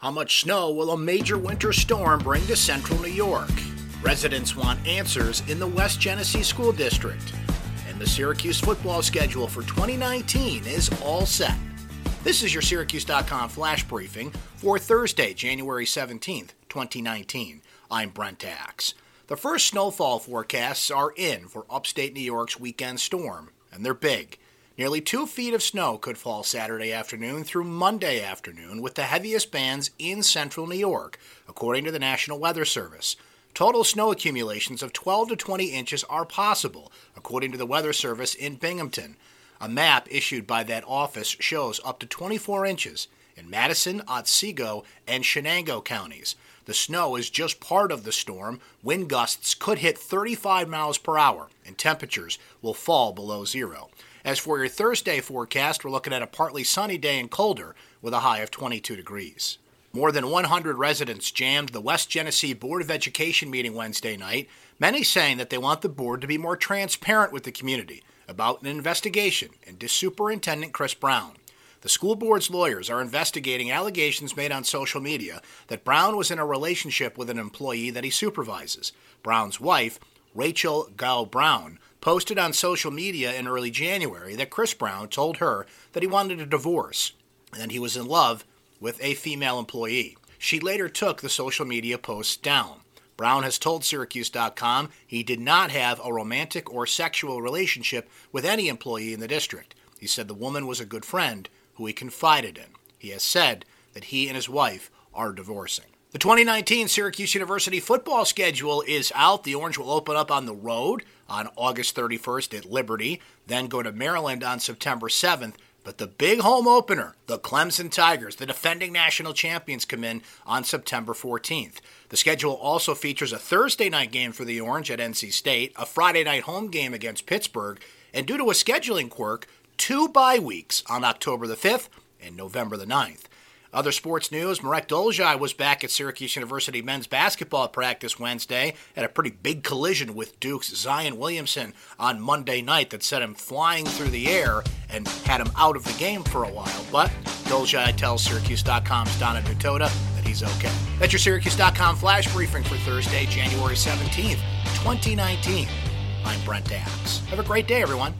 How much snow will a major winter storm bring to central New York? Residents want answers in the West Genesee School District. And the Syracuse football schedule for 2019 is all set. This is your Syracuse.com flash briefing for Thursday, January 17th, 2019. I'm Brent Axe. The first snowfall forecasts are in for upstate New York's weekend storm, and they're big. Nearly two feet of snow could fall Saturday afternoon through Monday afternoon, with the heaviest bands in central New York, according to the National Weather Service. Total snow accumulations of 12 to 20 inches are possible, according to the Weather Service in Binghamton. A map issued by that office shows up to 24 inches in Madison, Otsego, and Chenango counties. The snow is just part of the storm. Wind gusts could hit 35 miles per hour, and temperatures will fall below zero. As for your Thursday forecast, we're looking at a partly sunny day and colder with a high of 22 degrees. More than 100 residents jammed the West Genesee Board of Education meeting Wednesday night, many saying that they want the board to be more transparent with the community about an investigation into Superintendent Chris Brown. The school board's lawyers are investigating allegations made on social media that Brown was in a relationship with an employee that he supervises. Brown's wife, Rachel Gow Brown, posted on social media in early January that Chris Brown told her that he wanted a divorce and he was in love with a female employee. She later took the social media posts down. Brown has told Syracuse.com he did not have a romantic or sexual relationship with any employee in the district. He said the woman was a good friend who he confided in. He has said that he and his wife are divorcing. The 2019 Syracuse University football schedule is out. The Orange will open up on the road on August 31st at Liberty, then go to Maryland on September 7th. But the big home opener, the Clemson Tigers, the defending national champions, come in on September 14th. The schedule also features a Thursday night game for the Orange at NC State, a Friday night home game against Pittsburgh, and due to a scheduling quirk, two bye weeks on October the 5th and November the 9th. Other sports news Marek Dolezaj was back at Syracuse University men's basketball practice Wednesday, had a pretty big collision with Duke's Zion Williamson on Monday night that sent him flying through the air and had him out of the game for a while. But Dolezaj tells Syracuse.com's Donna Ditota that he's okay. That's your Syracuse.com flash briefing for Thursday, January 17th, 2019. I'm Brent Axe. Have a great day, everyone.